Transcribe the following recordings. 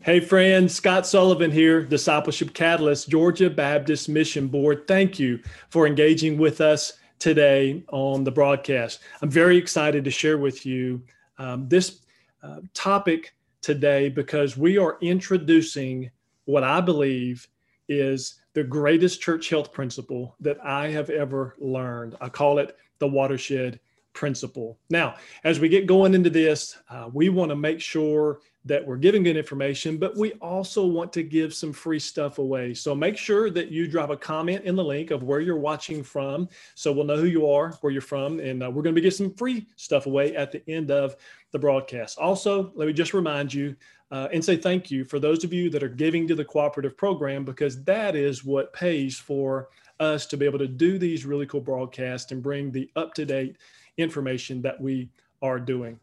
Hey, friends, Scott Sullivan here, Discipleship Catalyst, Georgia Baptist Mission Board. Thank you for engaging with us today on the broadcast. I'm very excited to share with you um, this uh, topic today because we are introducing what I believe is the greatest church health principle that I have ever learned. I call it the watershed principle. Now, as we get going into this, uh, we want to make sure that we're giving good information, but we also want to give some free stuff away. So make sure that you drop a comment in the link of where you're watching from. So we'll know who you are, where you're from, and uh, we're going to be getting some free stuff away at the end of the broadcast. Also, let me just remind you uh, and say thank you for those of you that are giving to the cooperative program because that is what pays for us to be able to do these really cool broadcasts and bring the up to date information that we are doing.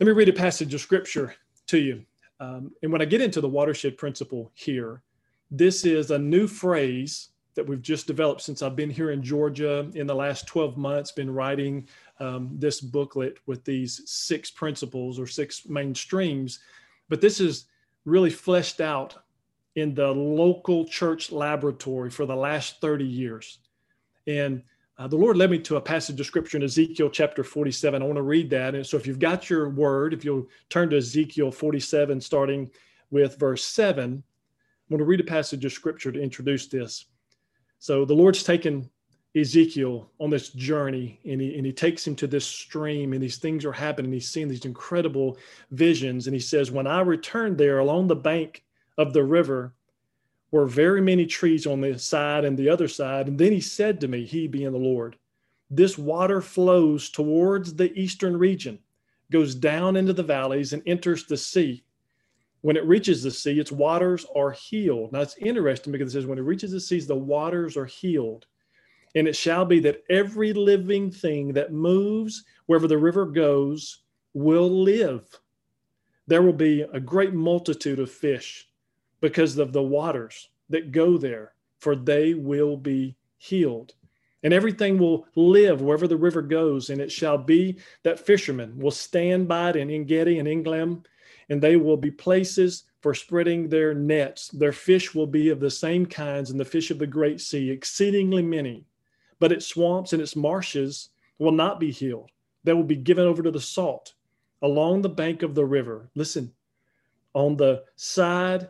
Let me read a passage of scripture to you. Um, and when I get into the watershed principle here, this is a new phrase that we've just developed since I've been here in Georgia in the last 12 months, been writing um, this booklet with these six principles or six main streams. But this is really fleshed out in the local church laboratory for the last 30 years. And uh, the Lord led me to a passage of scripture in Ezekiel chapter 47. I want to read that. And so if you've got your word, if you'll turn to Ezekiel 47, starting with verse 7, I want to read a passage of scripture to introduce this. So the Lord's taken Ezekiel on this journey and he, and he takes him to this stream and these things are happening. He's seeing these incredible visions. And he says, When I returned there along the bank of the river, were very many trees on the side and the other side. And then he said to me, He being the Lord, this water flows towards the eastern region, goes down into the valleys, and enters the sea. When it reaches the sea, its waters are healed. Now it's interesting because it says, When it reaches the seas, the waters are healed. And it shall be that every living thing that moves wherever the river goes will live. There will be a great multitude of fish because of the waters that go there, for they will be healed. And everything will live wherever the river goes. And it shall be that fishermen will stand by it in Engedi and Englam, and they will be places for spreading their nets. Their fish will be of the same kinds and the fish of the great sea, exceedingly many. But its swamps and its marshes will not be healed. They will be given over to the salt along the bank of the river. Listen, on the side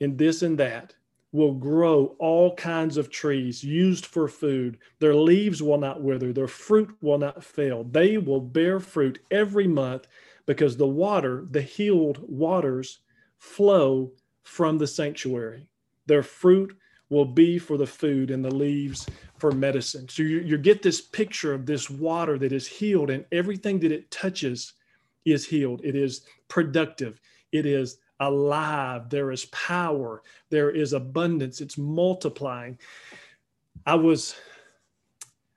and this and that will grow all kinds of trees used for food. Their leaves will not wither, their fruit will not fail. They will bear fruit every month because the water, the healed waters, flow from the sanctuary. Their fruit will be for the food and the leaves for medicine. So you, you get this picture of this water that is healed, and everything that it touches is healed. It is productive. It is alive. There is power. There is abundance. It's multiplying. I was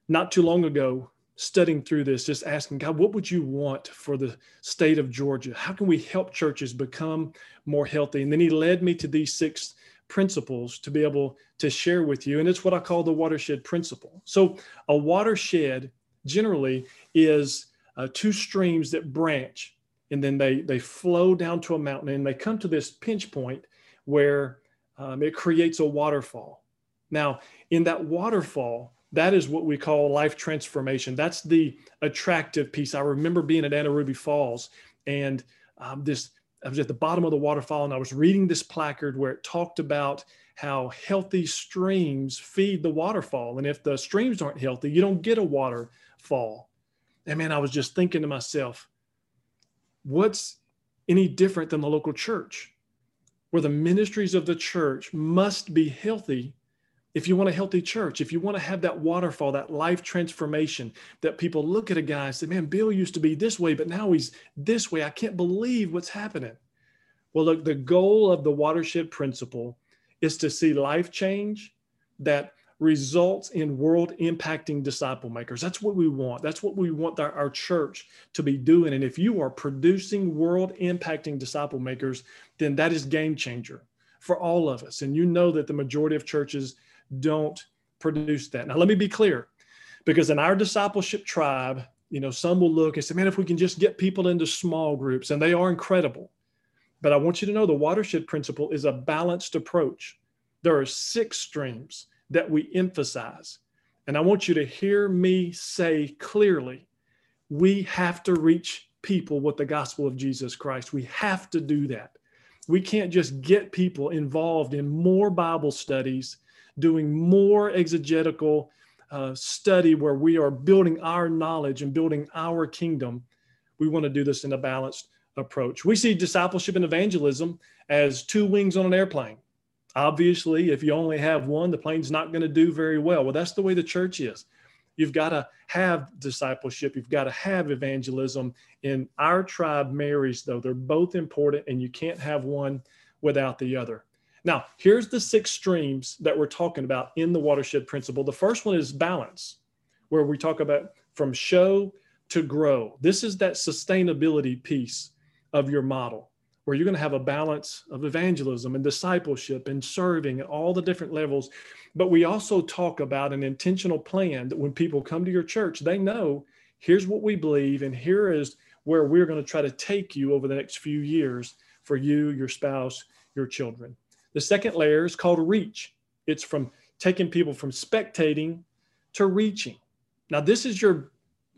not too long ago studying through this, just asking God, what would you want for the state of Georgia? How can we help churches become more healthy? And then He led me to these six principles to be able to share with you. And it's what I call the watershed principle. So, a watershed generally is uh, two streams that branch and then they they flow down to a mountain and they come to this pinch point where um, it creates a waterfall. Now in that waterfall that is what we call life transformation. That's the attractive piece. I remember being at anna ruby falls and um, this i was at the bottom of the waterfall and i was reading this placard where it talked about how healthy streams feed the waterfall. And if the streams aren't healthy you don't get a waterfall. And man i was just thinking to myself what's any different than the local church, where the ministries of the church must be healthy if you want a healthy church, if you want to have that waterfall, that life transformation, that people look at a guy and say, Man, Bill used to be this way, but now he's this way. I can't believe what's happening. Well, look, the goal of the watershed principle is to see life change that results in world impacting disciple makers. That's what we want. That's what we want our, our, church to be doing. And if you are producing world impacting disciple makers, then that is game changer for all of us. And you know that the majority of churches don't produce that. Now, let me be clear because in our discipleship tribe, you know, some will look and say, man, if we can just get people into small groups, and they are incredible. But I want you to know the watershed principle is a balanced approach. There are six streams that we emphasize. And I want you to hear me say clearly we have to reach people with the gospel of Jesus Christ. We have to do that. We can't just get people involved in more Bible studies, doing more exegetical uh, study where we are building our knowledge and building our kingdom. We want to do this in a balanced approach. We see discipleship and evangelism as two wings on an airplane. Obviously, if you only have one, the plane's not going to do very well. Well, that's the way the church is. You've got to have discipleship, you've got to have evangelism. In our tribe marries, though, they're both important, and you can't have one without the other. Now, here's the six streams that we're talking about in the watershed principle. The first one is balance, where we talk about from show to grow. This is that sustainability piece of your model where you're going to have a balance of evangelism and discipleship and serving at all the different levels. But we also talk about an intentional plan that when people come to your church, they know here's what we believe, and here is where we're going to try to take you over the next few years for you, your spouse, your children. The second layer is called reach. It's from taking people from spectating to reaching. Now, this is your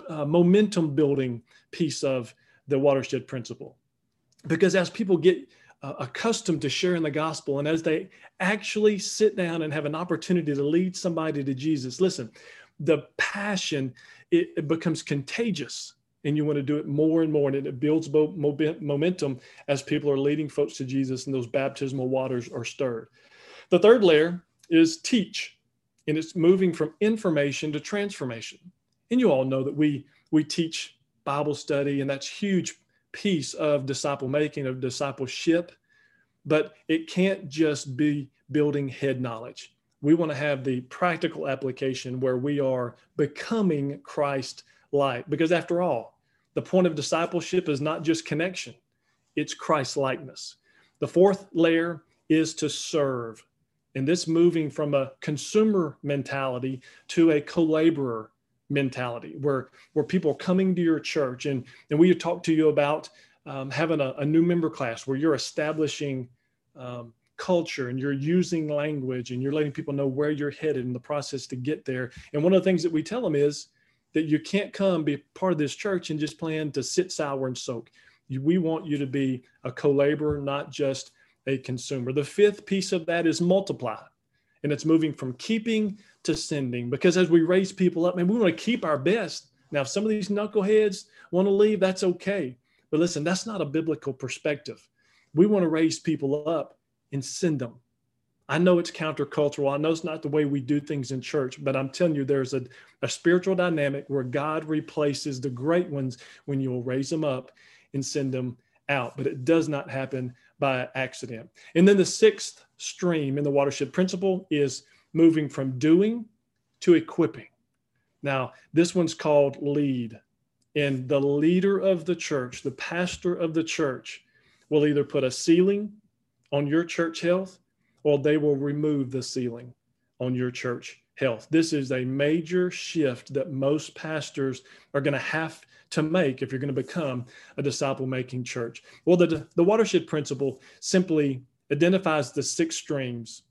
uh, momentum building piece of the watershed principle because as people get uh, accustomed to sharing the gospel and as they actually sit down and have an opportunity to lead somebody to Jesus, listen, the passion it, it becomes contagious and you want to do it more and more and it builds momentum as people are leading folks to jesus and those baptismal waters are stirred. The third layer is teach and it's moving from information to transformation. And you all know that we we teach bible study and that's huge piece of disciple making, of discipleship, but it can't just be building head knowledge. We want to have the practical application where we are becoming Christ like. Because after all, the point of discipleship is not just connection, it's Christ likeness. The fourth layer is to serve. And this moving from a consumer mentality to a co laborer mentality where where people are coming to your church and and we talk to you about um, having a, a, new member class where you're establishing um, culture and you're using language and you're letting people know where you're headed in the process to get there. And one of the things that we tell them is that you can't come be part of this church and just plan to sit sour and soak. We want you to be a co-laborer not just a consumer. The fifth piece of that is multiply and it's moving from keeping to sending because as we raise people up, man, we want to keep our best. Now, if some of these knuckleheads want to leave, that's okay. But listen, that's not a biblical perspective. We want to raise people up and send them. I know it's countercultural. I know it's not the way we do things in church, but I'm telling you, there's a, a spiritual dynamic where God replaces the great ones when you'll raise them up and send them out. But it does not happen by accident. And then the sixth stream in the watershed principle is moving from doing to equipping. Now, this one's called lead. And the leader of the church, the pastor of the church, will either put a ceiling on your church health or they will remove the ceiling on your church health. This is a major shift that most pastors are going to have to make if you're going to become a disciple making church. Well, the, the watershed principle simply identifies the six streams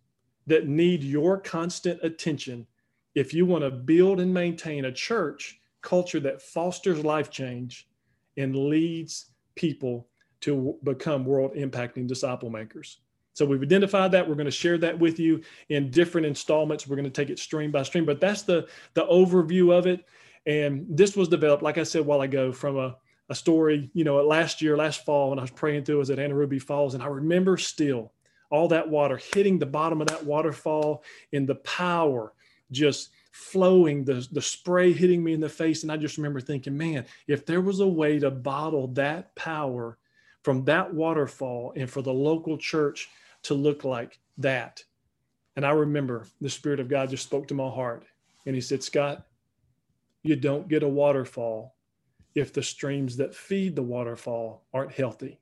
that need your constant attention if you want to build and maintain a church culture that fosters life change and leads people to become world impacting disciple makers. So we've identified that. We're going to share that with you in different installments. We're going to take it stream by stream, but that's the the overview of it. And this was developed, like I said a while ago, from a, a story, you know, last year, last fall, when I was praying through, I was at Anna Ruby Falls, and I remember still all that water hitting the bottom of that waterfall and the power just flowing, the, the spray hitting me in the face. And I just remember thinking, man, if there was a way to bottle that power from that waterfall and for the local church to look like that. And I remember the Spirit of God just spoke to my heart and He said, Scott, you don't get a waterfall if the streams that feed the waterfall aren't healthy.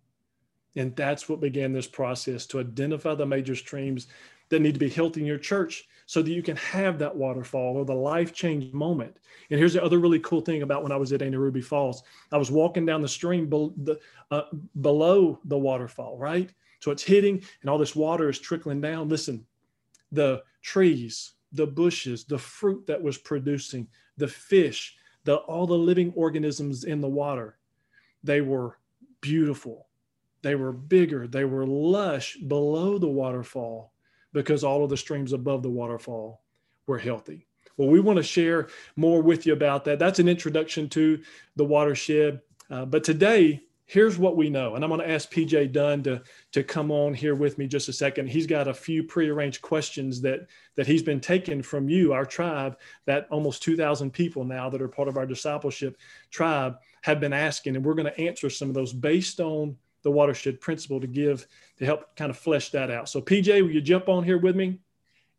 And that's what began this process to identify the major streams that need to be healthy in your church so that you can have that waterfall or the life change moment. And here's the other really cool thing about when I was at Ruby Falls. I was walking down the stream be- the, uh, below the waterfall, right? So it's hitting and all this water is trickling down. Listen, the trees, the bushes, the fruit that was producing, the fish, the all the living organisms in the water, they were beautiful. They were bigger, they were lush below the waterfall because all of the streams above the waterfall were healthy. Well, we want to share more with you about that. That's an introduction to the watershed. Uh, but today, here's what we know. And I'm going to ask PJ Dunn to, to come on here with me just a second. He's got a few prearranged questions that, that he's been taking from you, our tribe, that almost 2,000 people now that are part of our discipleship tribe have been asking. And we're going to answer some of those based on the watershed principle to give to help kind of flesh that out. So, PJ, will you jump on here with me?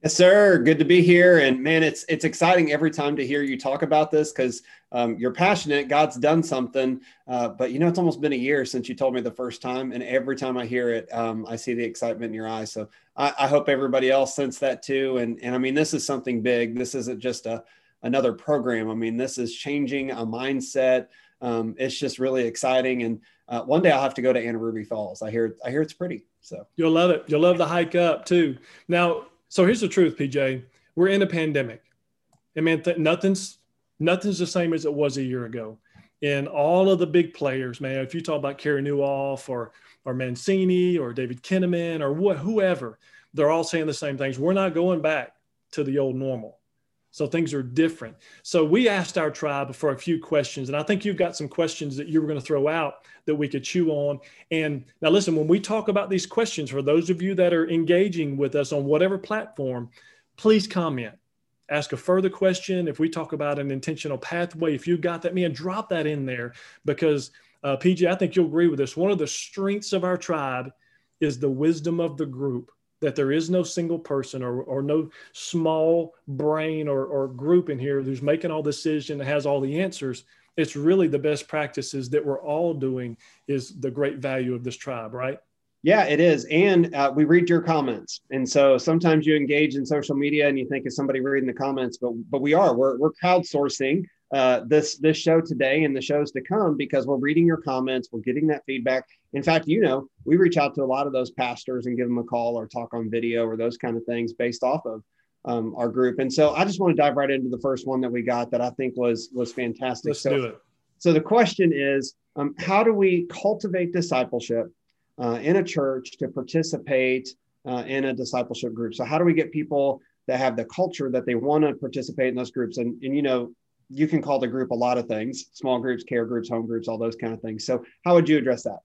Yes, sir. Good to be here. And man, it's it's exciting every time to hear you talk about this because um, you're passionate. God's done something, uh, but you know it's almost been a year since you told me the first time, and every time I hear it, um, I see the excitement in your eyes. So I, I hope everybody else sensed that too. And and I mean, this is something big. This isn't just a another program. I mean, this is changing a mindset. Um, it's just really exciting and uh, one day I'll have to go to Anna Ruby Falls. I hear I hear it's pretty. So you'll love it. You'll love the hike up too. Now, so here's the truth, PJ. We're in a pandemic, and man, th- nothing's nothing's the same as it was a year ago. And all of the big players, man, if you talk about Carey Nieuwhof or or Mancini or David Kinnaman or wh- whoever, they're all saying the same things. We're not going back to the old normal. So things are different. So we asked our tribe for a few questions, and I think you've got some questions that you were going to throw out that we could chew on. And now, listen, when we talk about these questions, for those of you that are engaging with us on whatever platform, please comment. Ask a further question. If we talk about an intentional pathway, if you got that, man, drop that in there because, uh, PJ, I think you'll agree with this. One of the strengths of our tribe is the wisdom of the group that there is no single person or, or no small brain or, or group in here who's making all decision and has all the answers. It's really the best practices that we're all doing is the great value of this tribe right? Yeah it is. And uh, we read your comments. And so sometimes you engage in social media and you think is somebody reading the comments? But but we are. We're, we're crowdsourcing uh, this this show today and the shows to come because we're reading your comments we're getting that feedback. In fact you know we reach out to a lot of those pastors and give them a call or talk on video or those kind of things based off of um, our group. And so i just want to dive right into the first one that we got that i think was was fantastic. Let's so, do it. so the question is um, how do we cultivate discipleship uh, in a church to participate uh, in a discipleship group? So how do we get people that have the culture that they want to participate in those groups? And, and you know you can call the group a lot of things small groups care groups home groups all those kind of things. So how would you address that?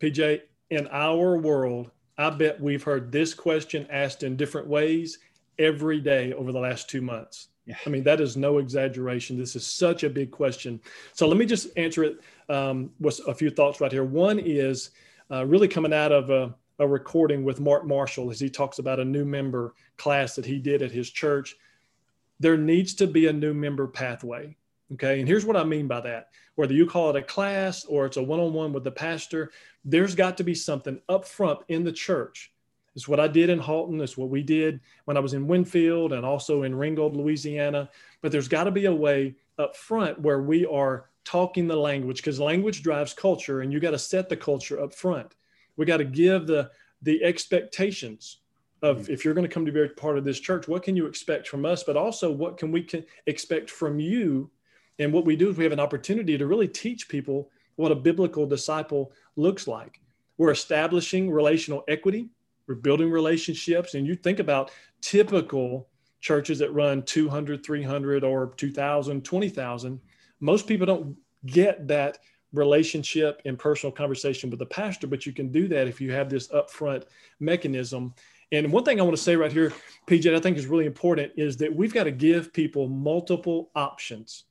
Pj in our world i bet we've heard this question asked in different ways every day over the last two months. Yeah. i mean that is no exaggeration. This is such a big question. So let me just answer it um, with a few thoughts right here. One is uh, really coming out of a, a recording with mark marshall as he talks about a new member class that he did at his church there needs to be a new member pathway. Okay. And here's what I mean by that whether you call it a class or it's a one on one with the pastor, there's got to be something up front in the church. It's what I did in Haughton. It's what we did when I was in Winfield and also in Ringgold, Louisiana. But there's got to be a way up front where we are talking the language because language drives culture and you got to set the culture up front. We got to give the the expectations of if you're going to come to be a part of this church, what can you expect from us? But also, what can we can expect from you? And what we do is we have an opportunity to really teach people what a biblical disciple looks like. We're establishing relational equity, we're building relationships. And you think about typical churches that run 200, 300, or 2,000, 20,000. Most people don't get that relationship and personal conversation with the pastor, but you can do that if you have this upfront mechanism and one thing I want to say right here, PJ, I think is really important is that we've got to give people multiple options.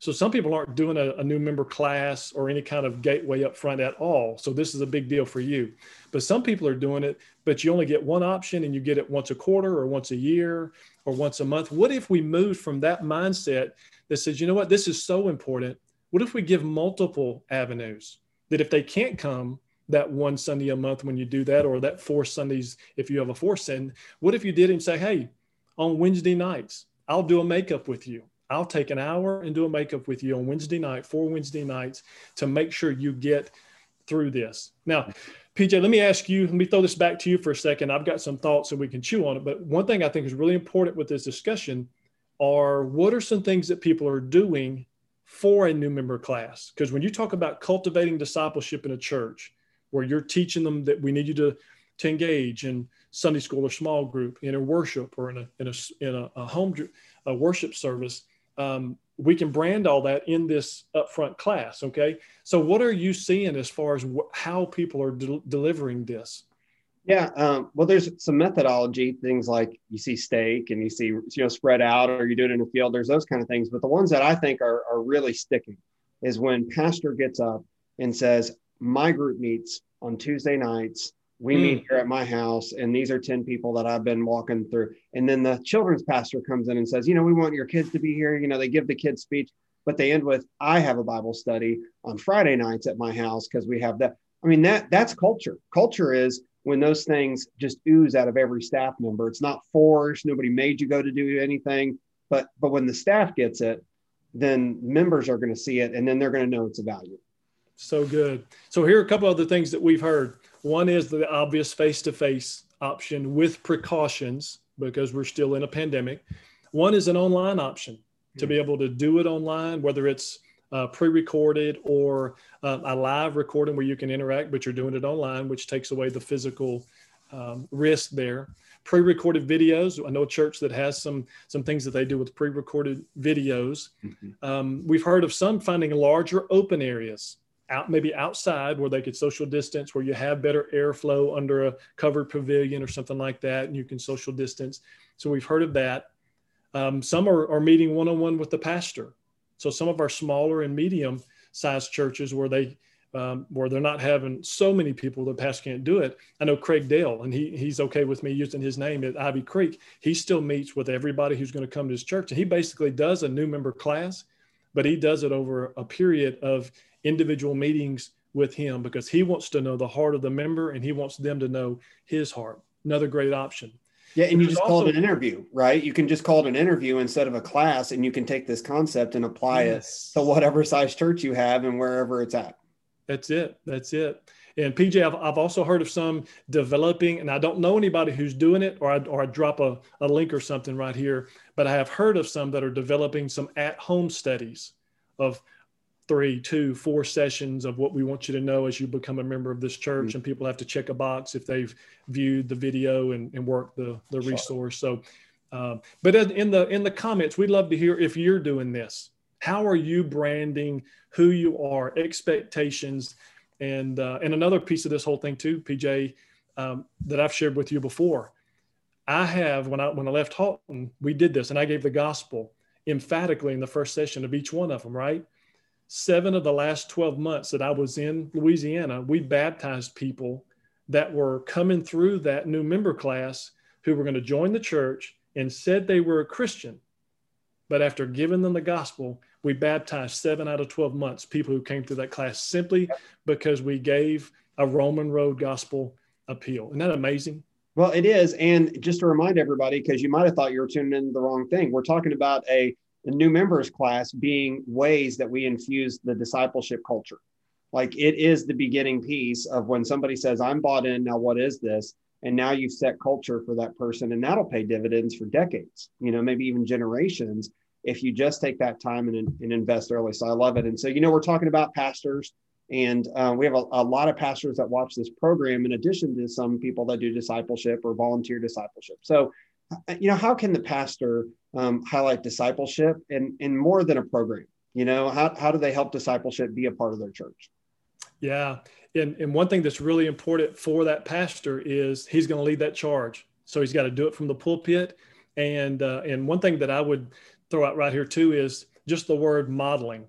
So some people aren't doing a, a, new member class or any kind of gateway up front at all. So this is a big deal for you. But some people are doing it, but you only get one option and you get it once a quarter or once a year or once a month. What if we move from that mindset that says, you know what, this is so important. What if we give multiple avenues that if they can't come, that one Sunday a month when you do that, or that four Sundays if you have a four Sunday. What if you did and say, hey, on Wednesday nights, I'll do a makeup with you. I'll take an hour and do a makeup with you on Wednesday night, four Wednesday nights to make sure you get through this. Now, PJ, let me ask you, let me throw this back to you for a second. I've got some thoughts and we can chew on it. But one thing I think is really important with this discussion are what are some things that people are doing for a new member class? Because when you talk about cultivating discipleship in a church, where you're teaching them that we need you to, to engage in Sunday school or small group, in a worship or in a, in a, in a, a home a worship service, um, we can brand all that in this upfront class. Okay. So, what are you seeing as far as wh- how people are de- delivering this? Yeah, um, well, there's some methodology things like you see stake and you see you know spread out, or you do it in a field. There's those kind of things, but the ones that I think are are really sticking is when pastor gets up and says, "My group meets on Tuesday nights. We mm. meet here at my house and these are 10 people that i've been walking through. And then the children's pastor comes in and says you know we want your kids to be here. You know they give the kids speech but they end with i have a bible study on friday nights at my house because we have that. I mean that that's culture. Culture is when those things just ooze out of every staff member. It's not forced. Nobody made you go to do anything. But but when the staff gets it then members are going to see it and then they're going to know it's a value so good so here are a couple other things that we've heard one is the obvious face to face option with precautions because we're still in a pandemic. One is an online option to be able to do it online, whether it's uh, pre-recorded or uh, a live recording where you can interact, but you're doing it online, which takes away the physical um, risk there. Pre-recorded videos. I know a church that has some some things that they do with pre-recorded videos. Mm-hmm. Um, we've heard of some finding larger open areas out maybe outside where they could social distance where you have better airflow under a covered pavilion or something like that and you can social distance. So we've heard of that. Um, some are, are meeting one-on-one with the pastor. So some of our smaller and medium sized churches where they um, where they're not having so many people the pastor can't do it. I know craig dale and he, he's okay with me using his name at ivy creek. He still meets with everybody who's going to come to his church and he basically does a new member class but he does it over a period of individual meetings with him because he wants to know the heart of the member and he wants them to know his heart. Another great option. Yeah, and you just also, call it an interview, right? You can just call it an interview instead of a class, and you can take this concept and apply yes. it to whatever size church you have and wherever it's at. That's it. That's it. And PJ, I've, I've also heard of some developing, and I don't know anybody who's doing it, or I, or I drop a, a link or something right here, but I have heard of some that are developing some at home studies of three, two, four sessions of what we want you to know as you become a member of this church. Mm-hmm. And people have to check a box if they've viewed the video and, and worked the, the resource. So, um, but in the in the comments, we'd love to hear if you're doing this. How are you branding who you are, expectations, and uh, and another piece of this whole thing too, PJ, um, that I've shared with you before. I have when I when I left Haughton, we did this, and I gave the gospel emphatically in the first session of each one of them. Right, seven of the last 12 months that I was in Louisiana, we baptized people that were coming through that new member class who were going to join the church and said they were a Christian. But after giving them the gospel, we baptized seven out of 12 months people who came through that class simply because we gave a Roman road gospel appeal. Isn't that amazing? Well, it is. And just to remind everybody, because you might have thought you were tuning in the wrong thing, we're talking about a the new members class being ways that we infuse the discipleship culture. Like it is the beginning piece of when somebody says, I'm bought in, now what is this? And now you've set culture for that person, and that'll pay dividends for decades, you know, maybe even generations if you just take that time and, and invest early. So I love it. And so, you know, we're talking about pastors, and uh, we have a, a lot of pastors that watch this program, in addition to some people that do discipleship or volunteer discipleship. So, uh, you know, how can the pastor um, highlight discipleship and, and more than a program? You know, how, how do they help discipleship be a part of their church? Yeah. And, and one thing that's really important for that pastor is he's going to lead that charge. So he's got to do it from the pulpit. And, uh, and one thing that I would throw out right here too is just the word modeling.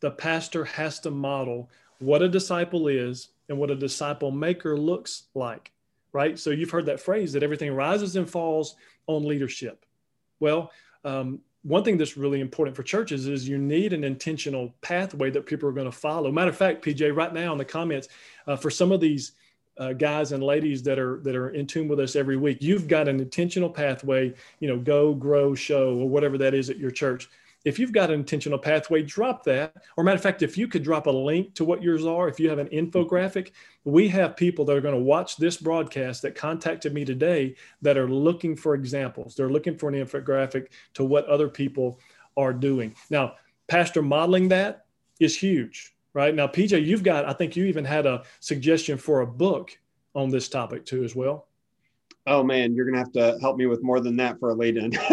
The pastor has to model what a disciple is and what a disciple maker looks like, right? So you've heard that phrase that everything rises and falls on leadership. Well, um, one thing that's really important for churches is you need an intentional pathway that people are going to follow. Matter of fact, PJ, right now in the comments, uh, for some of these uh, guys and ladies that are that are in tune with us every week, you've got an intentional pathway. You know, go, grow, show, or whatever that is at your church if you've got an intentional pathway, drop that. Or matter of fact, if you could drop a link to what yours are, if you have an infographic, we have people that are going to watch this broadcast that contacted me today that are looking for examples. They're looking for an infographic to what other people are doing. Now, pastor modeling that is huge, right? Now, PJ, you've got, I think you even had a suggestion for a book on this topic too, as well oh man, you're gonna have to help me with more than that for a lead in.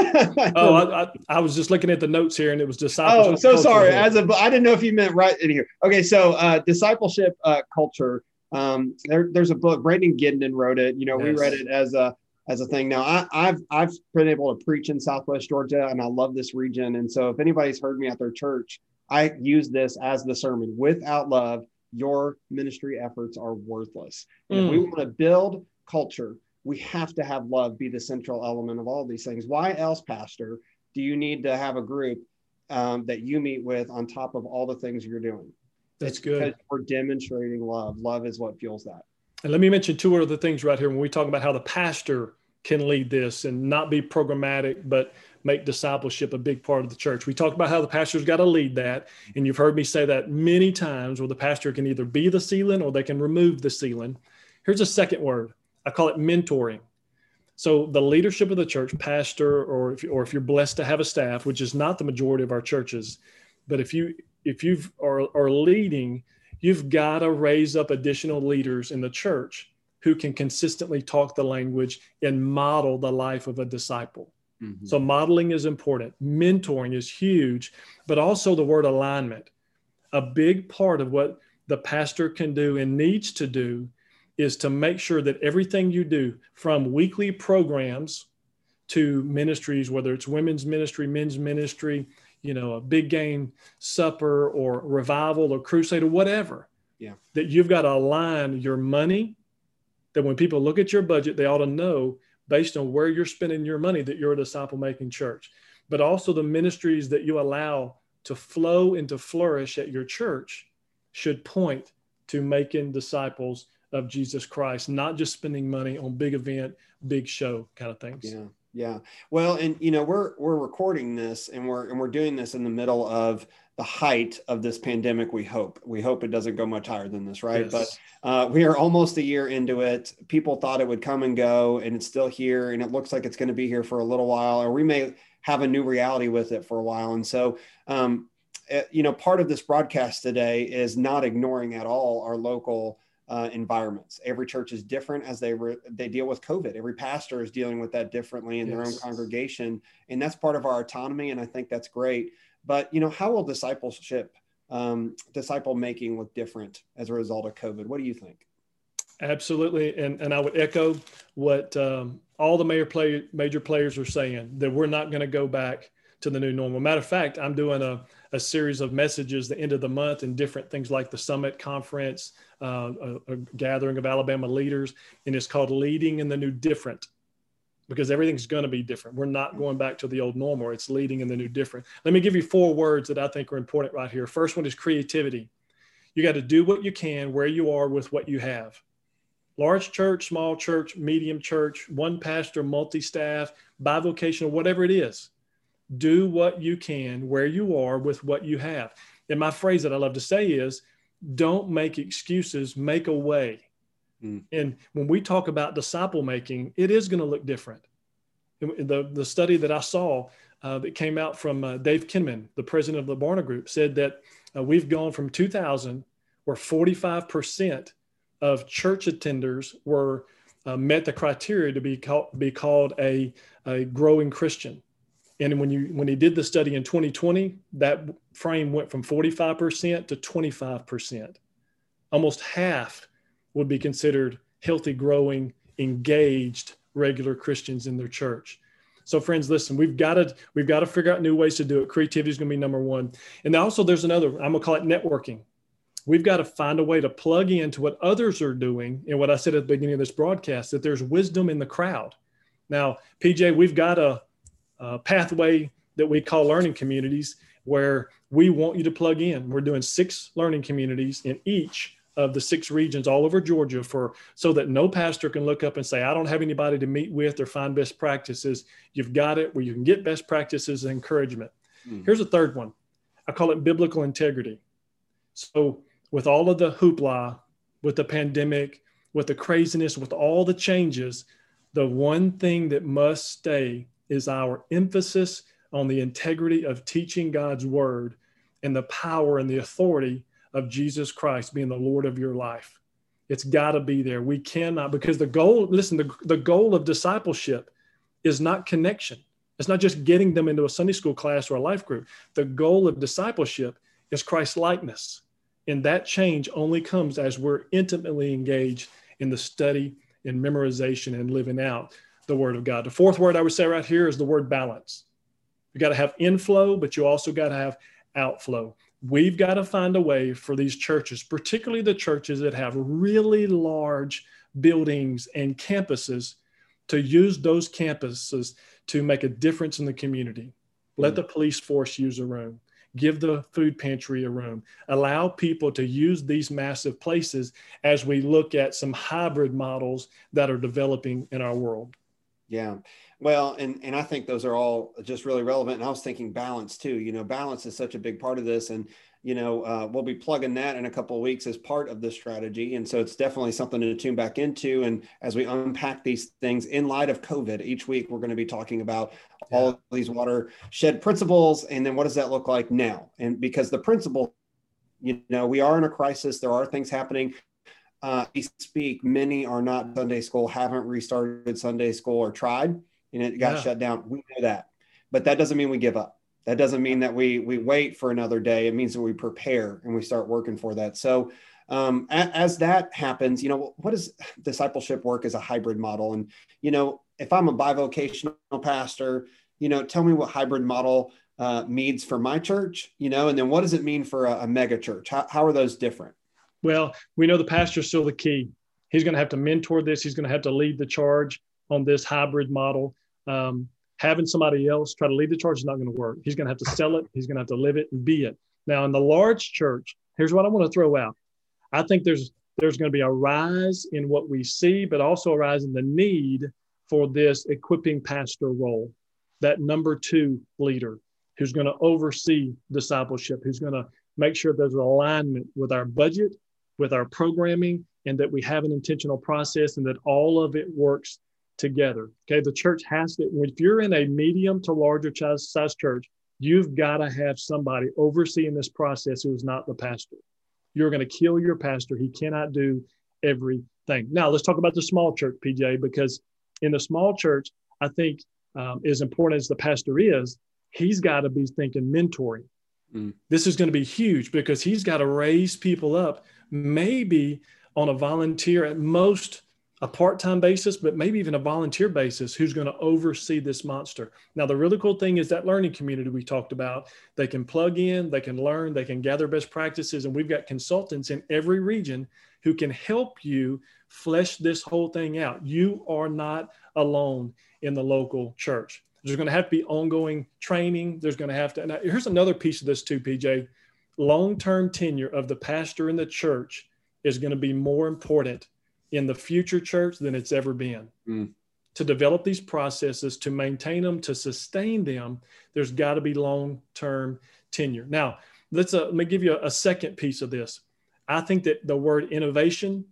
oh, I, I, I, was just looking at the notes here, and it was discipleship. Oh, so sorry. As a, I didn't know if you meant right in here. Okay, so uh, discipleship uh, culture. Um, there, there's a book. Brandon Guindon wrote it. You know, yes. we read it as a as a thing. Now, I, I've I've been able to preach in Southwest Georgia, and I love this region. And so, if anybody's heard me at their church, I use this as the sermon. Without love, your ministry efforts are worthless. Mm. If we mm. want to build culture we have to have love be the central element of all these things. Why else, Pastor, do you need to have a group um, that you meet with on top of all the things you're doing? That's good. we're demonstrating love. Love is what fuels that. And let me mention two other things right here when we talk about how the pastor can lead this and not be programmatic, but make discipleship a big part of the church. We talked about how the pastor's got to lead that. And you've heard me say that many times where the pastor can either be the ceiling or they can remove the ceiling. Here's a second word I call it mentoring. So the leadership of the church, pastor, or if, or if you're blessed to have a staff, which is not the majority of our churches, but if you if you are, are leading, you've got to raise up additional leaders in the church who can consistently talk the language and model the life of a disciple. Mm-hmm. So modeling is important. Mentoring is huge, but also the word alignment. A big part of what the pastor can do and needs to do is to make sure that everything you do from weekly programs to ministries, whether it's women's ministry, men's ministry, you know, a big game supper or revival or crusade or whatever. Yeah. That you've got to align your money, that when people look at your budget, they ought to know based on where you're spending your money that you're a disciple making church. But also the ministries that you allow to flow and to flourish at your church should point to making disciples of Jesus Christ, not just spending money on big event, big show kind of things. Yeah. Yeah. Well, and you know, we're we're recording this and we're and we're doing this in the middle of the height of this pandemic, we hope. We hope it doesn't go much higher than this, right? Yes. But uh, we are almost a year into it. People thought it would come and go, and it's still here, and it looks like it's going to be here for a little while, or we may have a new reality with it for a while. And so, um, eh, you know, part of this broadcast today is not ignoring at all our local uh, environments. Every church is different as they re- they deal with COVID. Every pastor is dealing with that differently in yes. their own congregation, and that's part of our autonomy. And I think that's great. But you know, how will discipleship, um, disciple making, look different as a result of COVID? What do you think? Absolutely, and and I would echo what um, all the major play, major players are saying that we're not going to go back to the new normal. Matter of fact, I'm doing a, a series of messages the end of the month and different things like the summit conference, uh, a, a, gathering of Alabama leaders, and it's called Leading in the New Different because everything's going to be different. We're not going back to the old normal. It's leading in the new different. Let me give you four words that I think are important right here. First one is creativity. You got to do what you can where you are with what you have. Large church, small church, medium church, one pastor, multi staff, bivocational, whatever it is do what you can where you are with what you have. And my phrase that I love to say is don't make excuses, make a way. Mm. And when we talk about disciple making, it is going to look different. The, the study that I saw uh, that came out from uh, Dave Kinnaman, the president of the Barna Group, said that uh, we've gone from 2000, where 45% of church attenders were uh, met the criteria to be, called be called a, a growing Christian. And when you when he did the study in 2020, that frame went from 45% to 25%. Almost half would be considered healthy, growing, engaged regular Christians in their church. So, friends, listen, we've got to we've got to figure out new ways to do it. Creativity is going to be number one, and also there's another. I'm gonna call it networking. We've got to find a way to plug into what others are doing, and what I said at the beginning of this broadcast that there's wisdom in the crowd. Now, PJ, we've got a uh, pathway that we call learning communities where we want you to plug in. We're doing six learning communities in each of the six regions all over Georgia for so that no pastor can look up and say, I don't have anybody to meet with or find best practices. You've got it where you can get best practices and encouragement. Mm-hmm. Here's a third one. I call it biblical integrity. So with all of the hoopla, with the pandemic, with the craziness, with all the changes, the one thing that must stay is our emphasis on the integrity of teaching God's word and the power and the authority of Jesus Christ being the Lord of your life. It's got to be there. We cannot, because the goal, listen, the, the goal of discipleship is not connection. It's not just getting them into a Sunday school class or a life group. The goal of discipleship is Christ likeness. And that change only comes as we're intimately engaged in the study and memorization and living out the word of God. The fourth word I would say right here is the word balance. You got to have inflow, but you also got to have outflow we've got to find a way for these churches, particularly the churches that have really large buildings and campuses, to use those campuses to make a difference in the community. Let mm. the police force use a room. Give the food pantry a room. Allow people to use these massive places as we look at some hybrid models that are developing in our world. Yeah. Well, and and I think those are all just really relevant. And I was thinking balance too. You know, balance is such a big part of this, and you know uh, we'll be plugging that in a couple of weeks as part of the strategy. And so it's definitely something to tune back into. And as we unpack these things in light of COVID, each week we're going to be talking about yeah. all these watershed principles, and then what does that look like now? And because the principle, you know, we are in a crisis. There are things happening uh, we speak, many are not Sunday school, haven't restarted Sunday school or tried and it got yeah. shut down. We know that, but that doesn't mean we give up. That doesn't mean that we we wait for another day. It means that we prepare and we start working for that. So um, as, as that happens, you know, what does discipleship work as a hybrid model? And you know, if I'm a bivocational pastor, you know, tell me what hybrid model uh, means for my church, you know, and then what does it mean for a, a mega church? How, how are those different? Well, we know the pastor's still the key. He's going to have to mentor this. He's going to have to lead the charge on this hybrid model um, having somebody else try to lead the charge is not going to work. He's going to have to sell it. He's going to have to live it and be it. Now, in the large church, here's what I want to throw out. I think there's there's going to be a rise in what we see, but also a rise in the need for this equipping pastor role, that number two leader who's going to oversee discipleship, who's going to make sure there's alignment with our budget, with our programming, and that we have an intentional process and that all of it works together. Okay, the church has to, if you're in a medium to larger size church, you've got to have somebody overseeing this process who is not the pastor. You're going to kill your pastor. He cannot do everything. Now, let's talk about the small church, PJ, because in the small church, I think um, as important as the pastor is, he's got to be thinking mentoring. Mm. This is going to be huge because he's got to raise people up, maybe on a volunteer at most a part-time basis, but maybe even a volunteer basis who's going to oversee this monster. Now, the really cool thing is that learning community we talked about, they can plug in, they can learn, they can gather best practices. And we've got consultants in every region who can help you flesh this whole thing out. You are not alone in the local church. There's going to have to be ongoing training. There's going to have to, now here's another piece of this too, PJ. Long-term tenure of the pastor in the church is going to be more important in the future church than it's ever been. Mm. To develop these processes, to maintain them, to sustain them, there's got to be long term tenure. Now, let's uh, let me give you a, a second piece of this. I think that the word innovation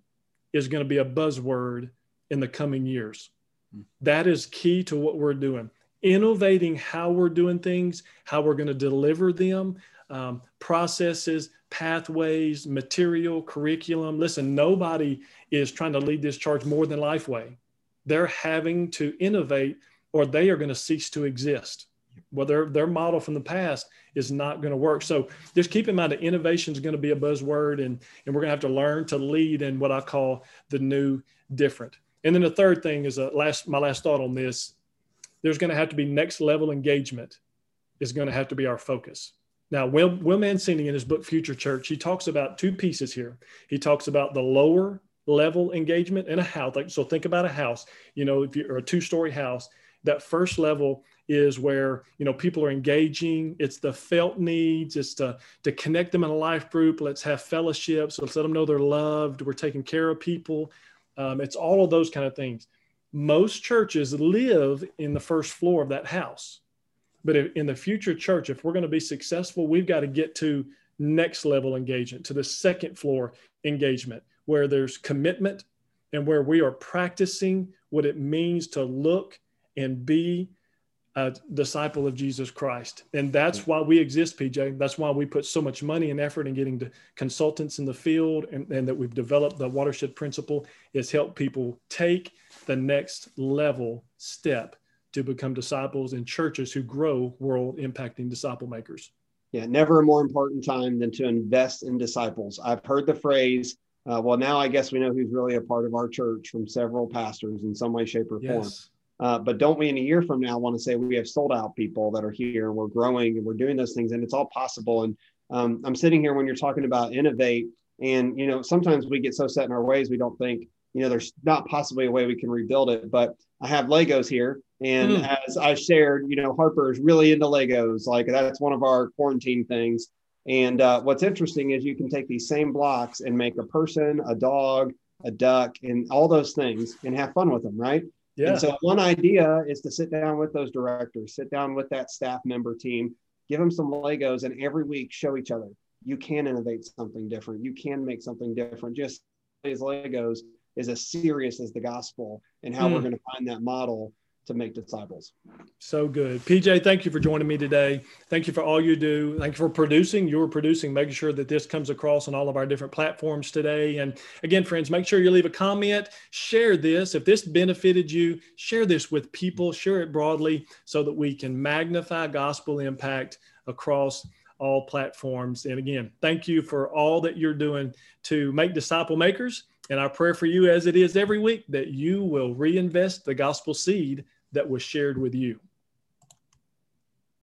is going to be a buzzword in the coming years. Mm. That is key to what we're doing. Innovating how we're doing things, how we're going to deliver them, um, processes, pathways, material, curriculum. Listen, nobody is trying to lead this charge more than Lifeway. They're having to innovate or they are going to cease to exist. Well, their, their model from the past is not going to work. So just keep in mind that innovation is going to be a buzzword and, and we're going to have to learn to lead in what I call the new different. And then the third thing is a last, my last thought on this, there's going to have to be next level engagement is going to have to be our focus. Now, Will, Will Mancini in his book Future Church, he talks about two pieces here. He talks about the lower level engagement in a house. Like, so think about a house, you know, if you're a two story house, that first level is where you know people are engaging. It's the felt needs. It's to to connect them in a life group. Let's have fellowships. Let's let them know they're loved. We're taking care of people. Um, it's all of those kind of things most churches live in the first floor of that house. But if, in the future church if we're going to be successful we've got to get to next level engagement to the second floor engagement where there's commitment and where we are practicing what it means to look and be a disciple of Jesus Christ. And that's why we exist, PJ. That's why we put so much money and effort in getting consultants in the field and, and that we've developed the watershed principle is help people take the next level step to become disciples in churches who grow world impacting disciple makers. Yeah, never a more important time than to invest in disciples. I've heard the phrase, uh, well, now I guess we know who's really a part of our church from several pastors in some way, shape, or form. Uh, but don't we in a year from now want to say we have sold out people that are here and we're growing and we're doing those things and it's all possible. And um, I'm sitting here when you're talking about innovate, and you know sometimes we get so set in our ways we don't think you know there's not possibly a way we can rebuild it. But I have Legos here, and mm. as I shared, you know Harper is really into Legos. Like that's one of our quarantine things. And uh, what's interesting is you can take these same blocks and make a person, a dog, a duck, and all those things and have fun with them, right? Yeah. And so one idea is to sit down with those directors, sit down with that staff member team, give them some Legos, and every week show each other you can innovate something different. You can make something different. Just these Legos is as serious as the gospel and how mm. we're hmm. going to find that model to make disciples. So good. PJ, thank you for joining me today. Thank you for all you do. Thank you for producing. You're producing, making sure that this comes across on all of our different platforms today. And again, friends, make sure you leave a comment, share this. If this benefited you, share this with people, share it broadly so that we can magnify gospel impact across all platforms. And again, thank you for all that you're doing to make disciple makers. And our prayer for you, as it is every week, that you will reinvest the gospel seed that was shared with you.